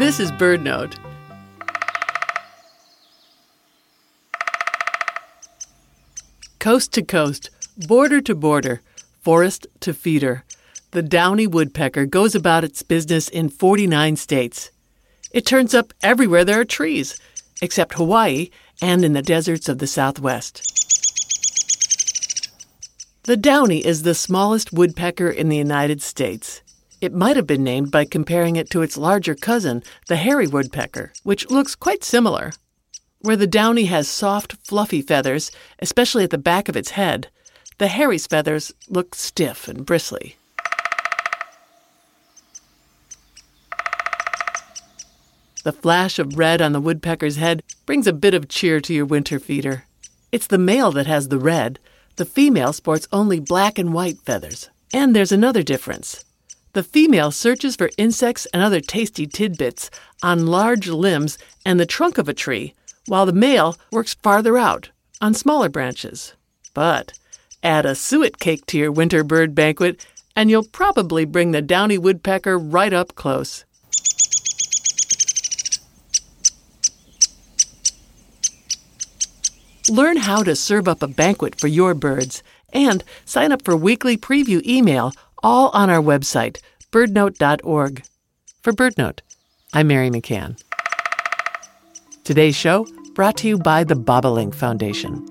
This is BirdNote. Coast to coast, border to border, forest to feeder, the downy woodpecker goes about its business in 49 states. It turns up everywhere there are trees, except Hawaii and in the deserts of the Southwest. The downy is the smallest woodpecker in the United States. It might have been named by comparing it to its larger cousin, the hairy woodpecker, which looks quite similar. Where the downy has soft, fluffy feathers, especially at the back of its head, the hairy's feathers look stiff and bristly. The flash of red on the woodpecker's head brings a bit of cheer to your winter feeder. It's the male that has the red. The female sports only black and white feathers. And there's another difference. The female searches for insects and other tasty tidbits on large limbs and the trunk of a tree, while the male works farther out, on smaller branches. But add a suet cake to your winter bird banquet, and you'll probably bring the downy woodpecker right up close. Learn how to serve up a banquet for your birds and sign up for weekly preview email all on our website, birdnote.org. For BirdNote, I'm Mary McCann. Today's show brought to you by the Bobolink Foundation.